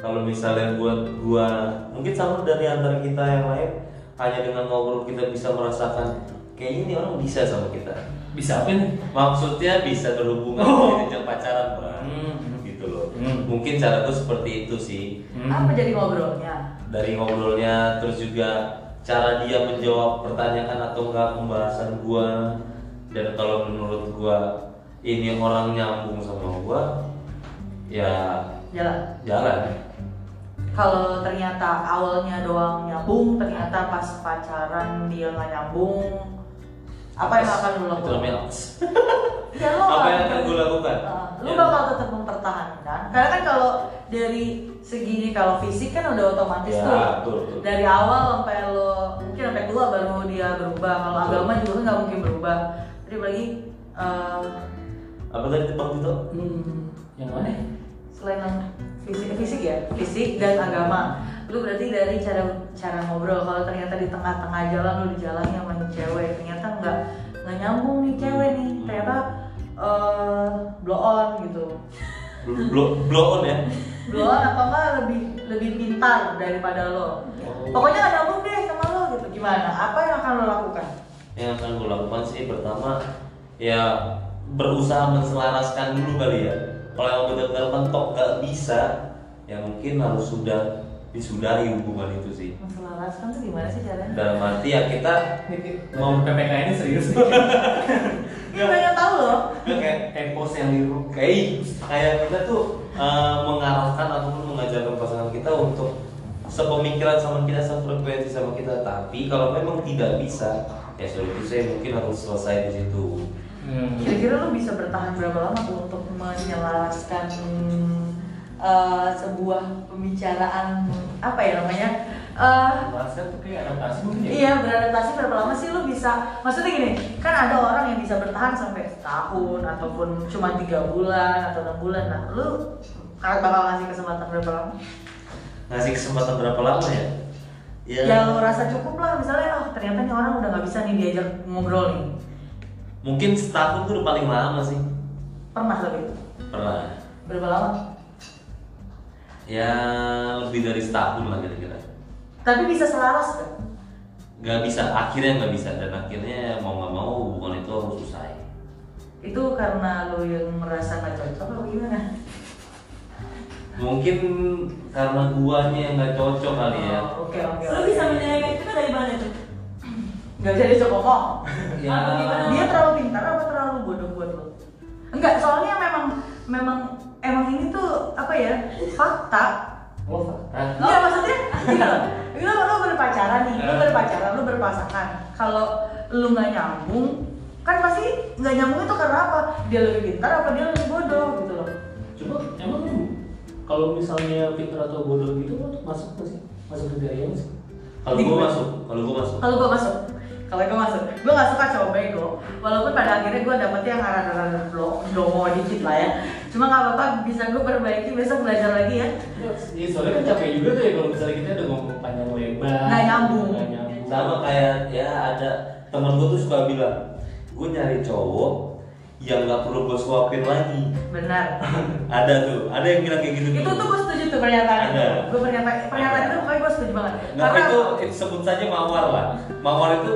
kalau misalnya buat gua mungkin sama dari antara kita yang lain hanya dengan ngobrol kita bisa merasakan kayaknya ini orang bisa sama kita Bisa apa nih? maksudnya bisa berhubungan Oh. diajak pacaran bang Hmm. gitu loh Hmm. mungkin cara tuh seperti itu sih Apa jadi ngobrolnya? dari ngobrolnya terus juga cara dia menjawab pertanyaan atau enggak pembahasan gua dan kalau menurut gua ini orang nyambung sama gua ya jalan jalan kalau ternyata awalnya doang nyambung ternyata pas pacaran dia nggak nyambung apa yang akan lo itu lakukan? Ya, lo apa akan- yang akan gua lakukan? Uh, lu Ya. bakal tetap mempertahankan. Karena kan kalau dari segi kalau fisik kan udah otomatis Ya, tuh. betul, betul. dari awal sampai lo mungkin sampai tua baru dia berubah. Kalau agama juga kan nggak mungkin berubah. Jadi lagi uh, apa tadi bang Tito? Hmm, yang mana? Selain yang fisik fisik ya? Fisik dan agama. Lu berarti dari cara cara ngobrol. Kalau ternyata di tengah-tengah jalan lu di jalannya sama nih cewek ternyata nggak nggak nyambung nih cewek nih. Ternyata eh blow on gitu. Blow blow on ya? Blow on atau enggak lebih lebih pintar daripada lo. Pokoknya nggak nyambung deh sama lo gitu. Gimana? Apa yang akan lo lakukan? Yang akan gue lakukan sih pertama ya berusaha menselaraskan dulu kali ya kalau yang benar-benar mentok gak bisa ya mungkin harus sudah disudahi hubungan itu sih menselaraskan tuh gimana sih caranya dalam arti ya kita Mau PPK ini serius nih. Iya pengen tahu loh kayak Kayak pos yang liru. kayak kayak kita tuh eh, mengarahkan ataupun mengajarkan pasangan kita untuk sepemikiran sama kita sefrekuensi sama kita tapi kalau memang tidak bisa ya sudah itu saya mungkin harus selesai di situ. Kira-kira lu bisa bertahan berapa lama tuh untuk menyelaraskan eh, sebuah pembicaraan apa ya namanya? Eh, Bahasa tuh kayak adaptasi mungkin ya. iya beradaptasi berapa lama sih lu bisa? Maksudnya gini, kan ada orang yang bisa bertahan sampai setahun ataupun cuma tiga bulan atau enam bulan. Nah, lu bakal ngasih kesempatan berapa lama? ngasih kesempatan berapa lama ya ya, Ya lu rasa cukup lah misalnya, oh ternyata nih orang udah nggak bisa nih diajak ngobrol nih. Mungkin setahun tuh udah paling lama sih Pernah lebih? pernah Berapa lama? ya lebih dari setahun lah kira-kira Tapi bisa selaras kan? nggak bisa akhirnya nggak bisa dan akhirnya mau nggak mau hubungan itu harus usai itu karena lo yang merasa nggak cocok atau gimana? mungkin karena guanya yang nggak cocok kali ya Oh, Oke oke. Lu oke. bisa menilai kayak itu dari mana tuh? Nggak bisa diajak ngomong. ya? Dia terlalu pintar apa terlalu bodoh buat lo? Enggak, soalnya memang memang emang ini tuh apa ya fakta. Oh, fakta. Enggak maksudnya gini loh. Lu lu berpacaran nih, lu berpacaran, lu berpasangan. Kalau lu nggak nyambung, kan pasti nggak nyambung itu karena apa? Dia lebih pintar apa dia lebih bodoh gitu loh. Coba emang lu kalau misalnya pintar atau bodoh gitu masuk nggak sih? Masuk kriteria nggak sih? kalau gua masuk kalau gua masuk Kalau gue masuk, kalau gue masuk, gue gak suka cowok bego. Walaupun pada akhirnya gue dapetnya yang blo- blomo dikit lah ya. Cuma gak apa-apa, bisa gue perbaiki besok belajar lagi ya. Iya, soalnya kan capek juga tuh ya kalau misalnya kita udah ngomong panjang lebar. Nggak nyambung. Nggak nyambung. sama kayak ya ada temen gua tuh suka bilang gue nyari cowok yang nggak perlu gue suapin lagi Benar. ada tuh ada yang bilang kayak gitu itu tuh. gue setuju tuh pernyataan itu. Ada. Gue pernyataan pernyataan itu pokoknya gue setuju banget. Nah itu, itu sebut saja mawar lah. Mawar itu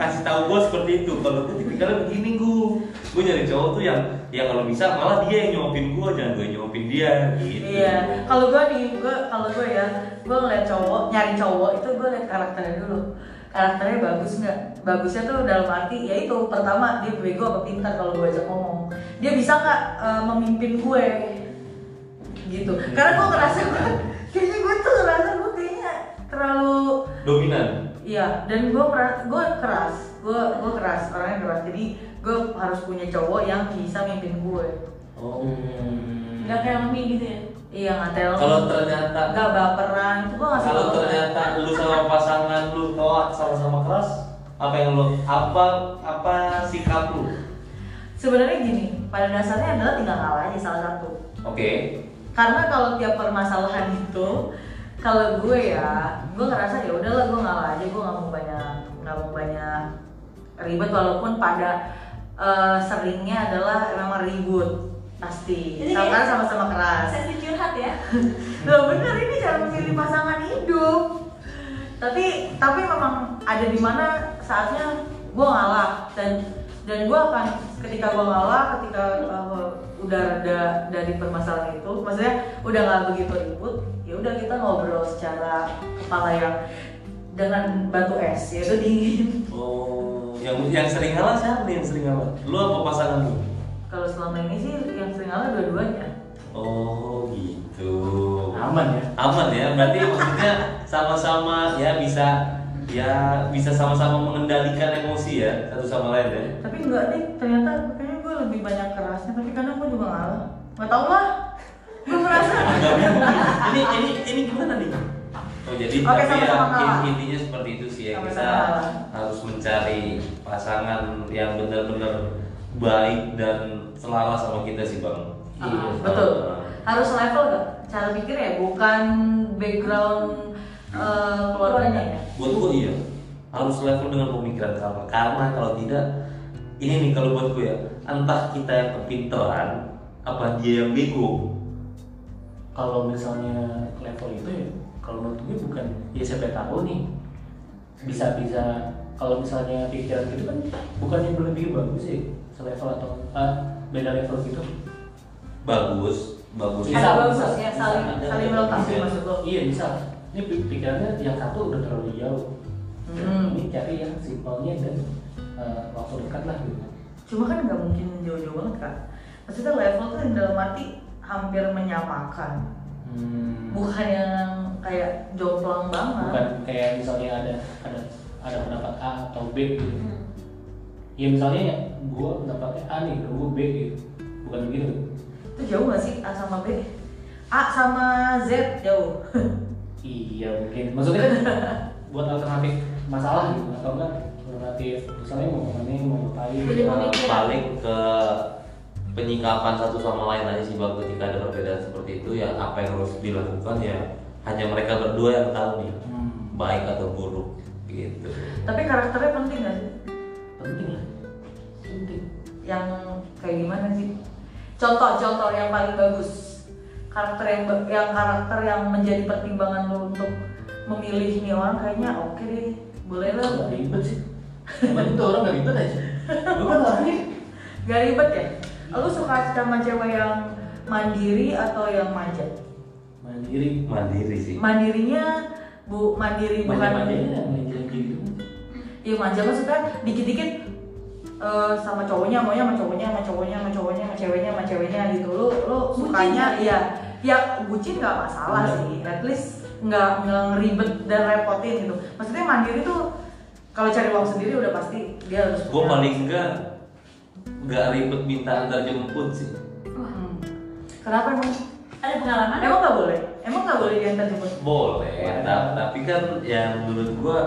kasih tahu gue seperti itu. Kalau gue tipikalnya begini gue, gue nyari cowok tuh yang yang kalau bisa malah dia yang nyuapin gue, jangan gue nyuapin dia. Gitu. Iya, kalau gue nih, gue kalau gue ya, gue ngeliat cowok, nyari cowok itu gue liat karakternya dulu. Karakternya bagus nggak? Bagusnya tuh dalam arti ya itu pertama dia bego apa pintar kalau gue ajak ngomong. Dia bisa nggak eh, memimpin gue? Gitu. Karena gue ngerasa gue, kayaknya gue tuh ngerasa gue kayaknya terlalu Dominan. Iya, dan gue gue keras, gue gue keras, orangnya keras. Jadi gue harus punya cowok yang bisa mimpin gue. Oh. Hmm. Gak kayak Lemi gitu ya? Iya nggak. Kalau ternyata nggak baperan, itu gue nggak kalau ternyata lu sama pasangan lu tolak sama-sama keras, apa yang lu apa apa sikap lu? Sebenarnya gini, pada dasarnya adalah tinggal ngalah aja salah satu. Oke. Karena kalau tiap permasalahan itu, kalau gue ya, gue ngerasa ya udahlah gue ngalah aja, gue nggak mau banyak nggak mau banyak ribet walaupun pada eh, seringnya adalah memang ribut pasti. Kayak- sama-sama keras. Sesi curhat ya? Loh bener ini cara memilih pasangan hidup. Tapi tapi memang ada di mana saatnya gue ngalah dan dan gue akan ketika gue ngalah ketika uh, udah ada dari permasalahan itu maksudnya udah nggak begitu ribut ya udah kita ngobrol secara kepala yang dengan batu es yaitu dingin Oh. yang yang sering ngalah siapa nih yang sering ngalah lu apa pasangan lu Kalau selama ini sih yang sering ngalah dua-duanya. oh gitu aman ya aman ya berarti maksudnya sama-sama ya bisa ya bisa sama-sama mengendalikan emosi ya satu sama lain ya Tapi enggak deh, ternyata kayaknya gue lebih banyak kerasnya. Tapi kadang gue juga ngalah. Nggak tau lah. Gue merasa. Ini ini ini gimana nih oh jadi Oke, tapi ya sama-sama ngalah. in- intinya seperti itu sih ya Sama-sama kita harus mencari pasangan yang benar-benar baik dan selaras sama kita sih bang Ah, Iya. betul. Harus level gak? Cara pikir ya, bukan background eh, keluarganya ya. buat gue iya. Harus level dengan pemikiran kamu. Karena kalau tidak ini nih kalau buat gue ya entah kita yang kepinteran apa dia yang bego. Kalau misalnya level itu ya kalau menurut gue bukan. Ya siapa tahu nih. Bisa bisa kalau misalnya pikiran gitu kan bukannya lebih bagus sih selevel atau ah, beda level gitu. Bagus bagus Bisa. Bisa, bagus, bisa. ya, saling- saling melengkapi maksud lo. iya bisa ini pi- pikirannya yang satu udah terlalu jauh Hmm. ini cari yang simpelnya dan eh, waktu dekat lah gitu Cuma kan nggak mungkin jauh-jauh banget kan. Maksudnya level tuh yang dalam arti hampir menyamakan. Hmm. Bukan yang kayak jomplang banget. bukan kayak misalnya ada ada ada pendapat A atau B gitu Hmm. ya misalnya ya gue pendapatnya A nih gue B gitu bukan begitu Itu jauh gak sih A sama B? A sama Z jauh. iya mungkin maksudnya kan buat alternatif masalah gitu atau enggak alternatif misalnya mau ke mana mau ngapain mikir. paling ke penyikapan satu sama lain aja sih bang ketika ada perbedaan seperti itu ya apa yang harus dilakukan ya hanya mereka berdua yang tahu nih Hmm, baik atau buruk gitu Tapi karakternya penting gak sih? penting lah penting Yang kayak gimana sih? Contoh-contoh yang paling bagus. Karakter yang yang karakter yang menjadi pertimbangan lo untuk memilih nih orang kayaknya oke deh. Boleh nggak lah. ribet sih Emang itu orang nggak ribet aja lu kan orangnya Gak ribet ya? Lu suka sama cewek yang mandiri atau yang manja? mandiri mandiri sih Mandirinya bu mandiri bukan manja-manjanya manja gitu Iya manja maksudnya dikit-dikit eh, sama cowoknya maunya sama cowoknya sama cowoknya sama cowoknya sama ceweknya sama ceweknya gitu. Lu Bucin sukanya ya? iya. Ya bucin nggak masalah Iya. sih. At least nggak nggak ngeribet dan repotin gitu. Maksudnya mandiri tuh kalau cari uang sendiri udah pasti dia harus gue paling enggak nggak ribet minta antar jemput sih Wah, Hmm. kenapa emang? Ada pengalaman? emang nggak boleh? Emang nggak boleh diantar jemput boleh ta- tapi kan yang menurut gua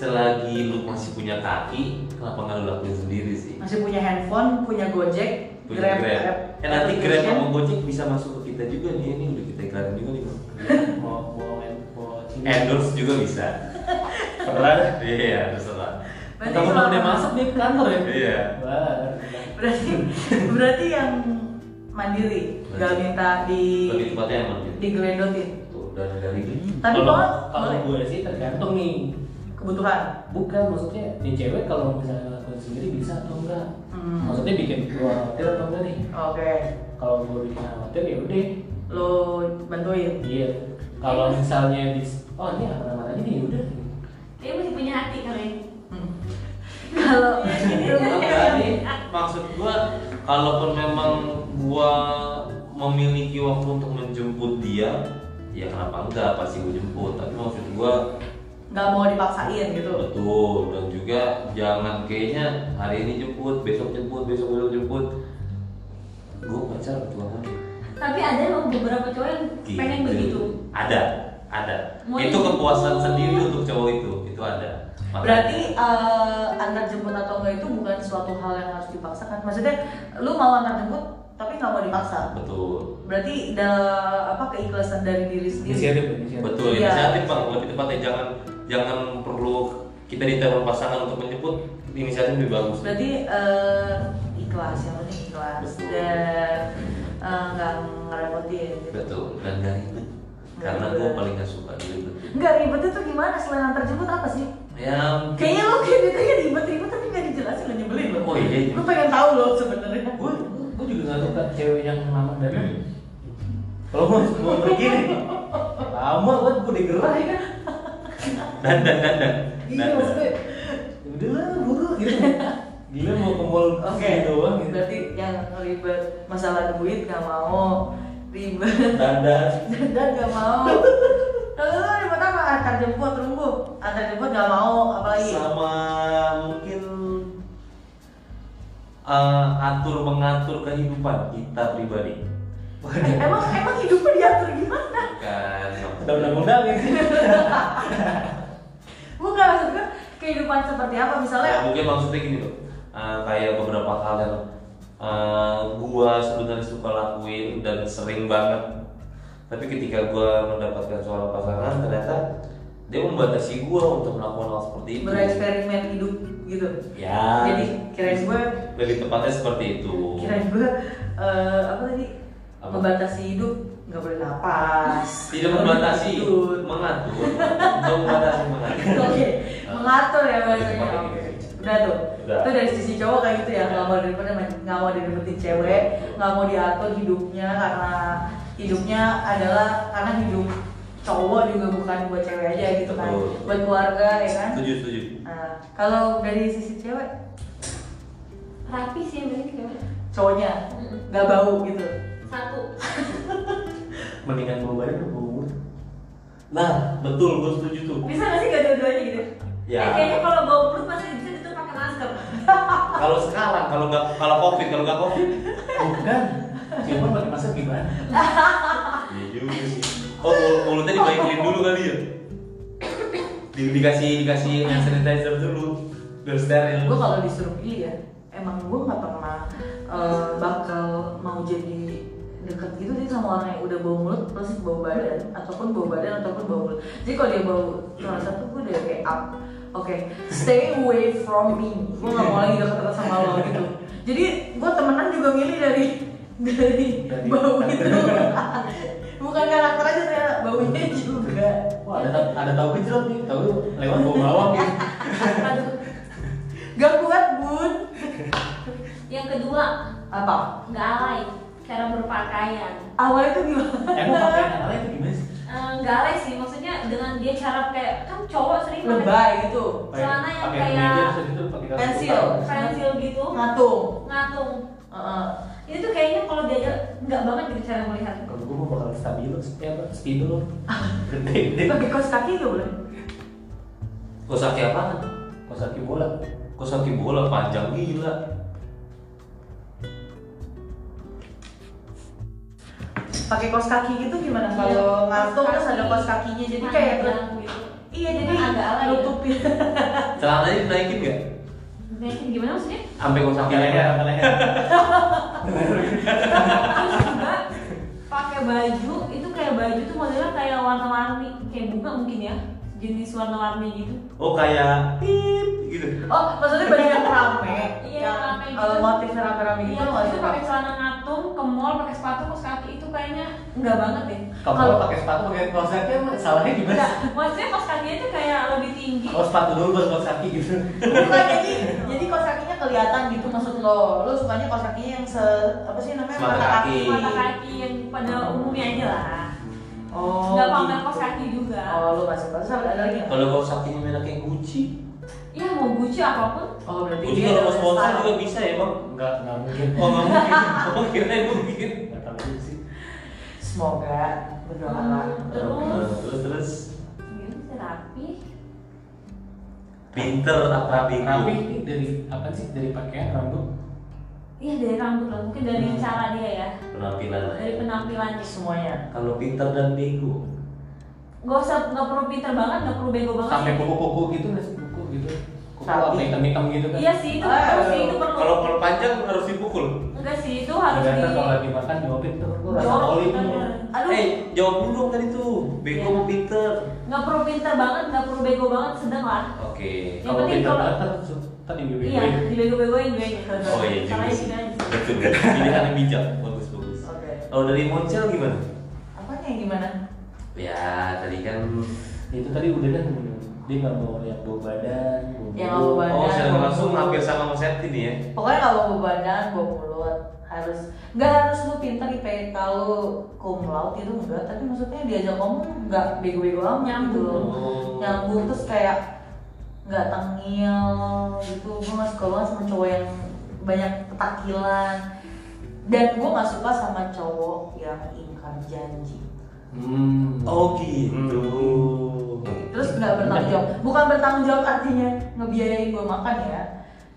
selagi lu masih punya kaki kenapa nggak lu lakuin sendiri sih? Masih punya handphone punya gojek punya grab, eh nanti grab sama gojek bisa masuk ke kita juga nih ini udah kita iklanin juga nih mau mau mau endorse juga bisa. Pernah? Iya terserah Berarti kamu selama- udah masuk di kantor ya? Iya. berarti berarti yang mandiri nggak Mandiri. minta di lebih tepatnya emang gitu digeledotin. Tuh dan dari Tapi kalau kalau gue sih tergantung nih kebutuhan. Bukan maksudnya nih cewek kalau misalnya ngelakuin sendiri bisa atau enggak? Hmm. maksudnya bikin gue khawatir atau enggak nih? Oke. Kalau gue bikin khawatir ya udah. Lo bantuin? Iya. Kalau misalnya di oh ini aman-aman aja nih udah. Dia masih punya hati kali. Hmm. kalau Enggak nih, maksud gua kalaupun memang gua memiliki waktu untuk menjemput dia, ya kenapa enggak? Pasti gua jemput. Tapi maksud gua nggak mau dipaksain gitu betul dan juga jangan kayaknya hari ini jemput, besok jemput, besok besok jemput. Gua pacar dua hari. Tapi ada loh beberapa cowok yang pengen Gitu. begitu. Ada, ada. Mau itu kepuasan sendiri untuk cowok itu, itu ada. Makanya- berarti eh, antar jemput atau enggak itu bukan suatu hal yang harus dipaksakan maksudnya lu mau antar jemput tapi nggak mau dipaksa betul. berarti da, apa keikhlasan dari diri sendiri inisiatif inisiatif Betul, Iya. inisiatif bang, lebih tepatnya jangan jangan perlu kita ditelepon pasangan untuk menjemput inisiatif lebih bagus. berarti eh, ikhlas yang penting ikhlas? Betul. dan eh, nggak ngerepotin gitu. Betul, dan gak ribet. Nggak Karena gue paling gak suka ribet. nggak ribet itu gimana? Selain antar jemput apa sih? Ya, kayaknya lo kayak ditanya ribet-ribet tapi nggak dijelasin lo nyebelin lo Oh iya, iya. gue pengen tahu lo sebenarnya. Gue gue juga gak suka. Cewek yang lama dan kalau mau mau pergi nih lama kan gue digerah ya kan dan dan dan dan. iya Dan- maksudnya ya udah lah buru gitu. Gila mau ke mall Oke, gitu doang gitu. Berarti yang ribet masalah duit gak mau. Ribet. Dadah dan gak mau. Kalau lu ribet apa? Antar jemput tunggu antar jemput gak mau apalagi? Sama mungkin eh, atur mengatur kehidupan kita pribadi. Eh, emang emang hidupnya diatur gimana? Kan udah undang-undang ini bukan maksudnya kehidupan seperti apa? Ya, misalnya mungkin maksudnya gini loh eh, kayak beberapa hal yang eh, gua sebenarnya suka lakuin dan sering banget. Tapi ketika gua mendapatkan seorang pasangan ternyata dia membatasi gua untuk melakukan hal seperti itu. Bereksperimen hidup gitu. Ya. Jadi kirain gue lebih tepatnya seperti itu. Kirain gue eh, apa tadi Apa? membatasi hidup nggak boleh napas tidak membatasi tidur. mengatur membatasi mengatur Oke, mengatur ya bahasanya. Oke. Udah tuh. Udah. Itu dari sisi cowok kayak gitu ya, nggak mau daripada nggak mau direbutin cewek, nggak mau diatur hidupnya karena hidupnya adalah karena hidup cowok juga bukan buat cewek aja gitu kan, Betul. buat keluarga ya kan. setuju setuju Nah, kalau dari sisi cewek, rapi sih yang penting cowoknya nggak bau gitu. Satu mendingan bawa badan atau bawa mulut nah betul gua setuju tuh bisa nggak sih gak dua-duanya gitu Ya. Eh, kayaknya kalau bau mulut masih bisa ditutup pakai masker kalau sekarang kalau nggak kalau covid kalau nggak covid bukan ciuman pakai masker gimana Iya juga sih. Oh, mul- mulutnya dibaikinin dulu kali ya? Di, dikasih dikasih hand sanitizer dulu biar steril. Gue kalau disuruh pilih ya, emang gue nggak pernah eh, bakal mau jadi deket gitu sih sama orang yang udah bau mulut plus bau badan ataupun bau badan ataupun bau mulut. Jadi kalau dia bau salah satu gue udah kayak up. Oke, stay away from me. Gue gak mau lagi deket-deket sama lo gitu. Jadi gue temenan juga milih dari dari, bau itu. Bukan karakter aja ternyata baunya juga. wah ada ada tahu gejrot nih tahu lewat bawah bawang Aduh. Gak kuat bun. yang kedua Apa? nggak berpakaian Awalnya tuh gimana? emang pakaian ala itu gimana sih Eh, nggak alay sih maksudnya dengan dia cara kayak kan cowok sering Lebay gitu. Celana yang kayak itu kaos pensil. pensil gitu Ngatung. ngatung Heeh. itu tuh kayaknya kalau diajak nggak banget gitu cara melihat kalau gue mau bakal stabilo ya apa speedo gede Pakai kaos kaki gak boleh? Kosaki apaan? kaos kaki bola Kosaki bola panjang gila. Pakai kaos kaki gitu gimana? Iya, Kalau ngatung terus kaki. ada kaos kakinya jadi kayak gitu Iya jadi agak alay ya. nutupin. Celananya dinaikin nggak? Naikin gimana maksudnya Sampai leher pakai leher terus juga pakai baju itu kayak baju tuh modelnya kayak warna-warni kayak bunga mungkin ya jenis warna-warni gitu Oh kayak pip gitu. Oh maksudnya baju yang rame, Iya, yang rame gitu. eh, motif rame-rame gitu Iya, lo nggak itu pakai celana ngatung ke mall pakai sepatu kaos kaki itu kayaknya enggak banget deh. kalau pakai sepatu pakai kaos kaki salahnya gimana Enggak, maksudnya kaos kakinya itu kayak lebih tinggi. kaos sepatu dulu baru kaos kaki gitu Bukan jadi jadi kaos kakinya kelihatan gitu maksud lo. Lo sukanya kaos kakinya yang se apa sih namanya mata kaki. kaki. Mata kaki yang pada umumnya aja lah. Oh. Enggak pamer gitu. kaos kaki juga. Oh lo masih terus ada lagi? Kalau kosakinya merah kayak Gucci. Iya mau Gucci apa pun. Oh berarti Gucci dia kalau mau sponsor style. juga bisa ya bang. nggak nggak mungkin Oh nggak mungkin. Oh kirain mungkin. nggak tahu juga sih Semoga berdoalah. Hmm, terus terus terus gimana rapi? pinter apa rapi ini dari apa sih dari pakaian rambut Iya dari rambut lah, mungkin dari Hmm. cara dia ya, Penampilan lah dari ya. penampilannya. Semuanya. Kalau pinter dan bego. Gak usah, nggak perlu pinter banget, nggak perlu bego banget. sampai kuku-kuku gitu nggak sih kuku gitu kuku hitam-hitam gitu kan Iya sih itu Ah, perlu sih iya. itu perlu. Kalau kalau panjang harus dipukul. Enggak sih itu harus di. Kalau lagi makan jawabin tuh rasa Jorok, oli ya. Aduh, Eh jawab dulu dong tadi tuh. Bego Iya. mau pinter. nggak perlu pinter banget, nggak perlu bego banget, sedang lah. Oke. Yang kalau penting pintar kalau- banget kan tadi bebe Iya, dibego-begoin gue Oh iya juga Caranya sih. Betul. Pilihan yang bijak. Bagus bagus. Oke. Kalau dari Moncel gimana? Apanya yang gimana? Ya tadi kan itu tadi udah kan dia nggak mau yang bau badan Yang bau badan. Oh, secara langsung hampir sama Mas Septi nih ya. Pokoknya nggak bawa badan, bawa mulut harus nggak harus lu pintar IPK lu cum laude itu enggak tapi maksudnya diajak ngomong nggak bego-bego amat gitu Nyambung. loh Oh. nyambung terus kayak nggak tengil gitu. Gue nggak suka banget sama cowok yang banyak petakilan dan gue nggak suka sama cowok yang ingkar janji. Hmm. Oh gitu. terus nggak bertanggung jawab. Bukan bertanggung jawab artinya ngebiayain gue makan ya.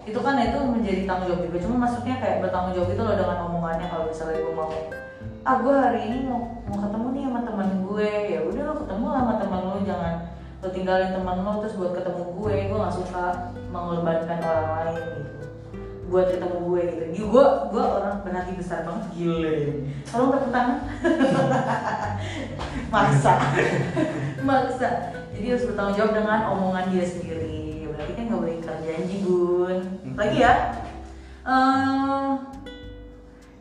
Itu kan itu menjadi tanggung jawab juga. Cuma maksudnya kayak bertanggung jawab itu loh dengan omongannya kalau misalnya gue mau. Ah gue hari ini mau mau ketemu nih sama teman gue. Ya udah lo ketemu lah sama teman lo jangan lo tinggalin teman lo terus buat ketemu gue gue nggak suka mengorbankan orang lain gitu. Buat ketemu gue gitu. Gila, gue gue orang berhati besar banget. Gile. Tolong tepuk tangan. Maksa. Maksa. Jadi harus bertanggung jawab dengan omongan dia sendiri. Berarti kan nggak boleh ingkar janji bun. Lagi ya? Eh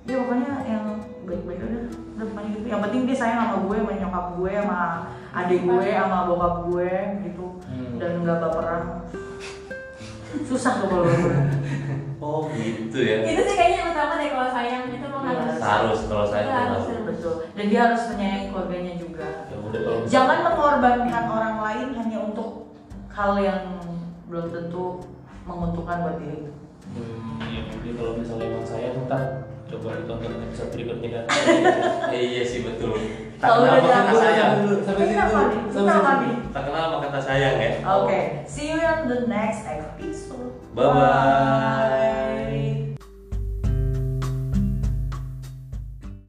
ya pokoknya yang baik-baik udah udah pokoknya gitu yang penting dia sayang sama gue sama nyokap gue sama adik gue sama bokap gue gitu. Hmm. dan nggak baperan. Susah tuh kalau Oh gitu ya. itu sih kayaknya yang utama deh kalau sayang itu emang Iya. harus. Harus kalau saya Iya, tuh harus. betul. Dan dia harus menyayangi keluarganya juga. Ya udah kalau misalnya- jangan mengorbankan orang lain hanya untuk hal yang belum tentu menguntungkan buat diri. Hmm, ya jadi kalau misalnya emang saya ntar coba ditonton episode berikutnya kan. Eh, iya sih betul. Tak kenal maka tak sayang dulu sampai situ Sampai situ. Tak kenal sama kata sayang ya. Oke, see you on the next episode. Bye bye.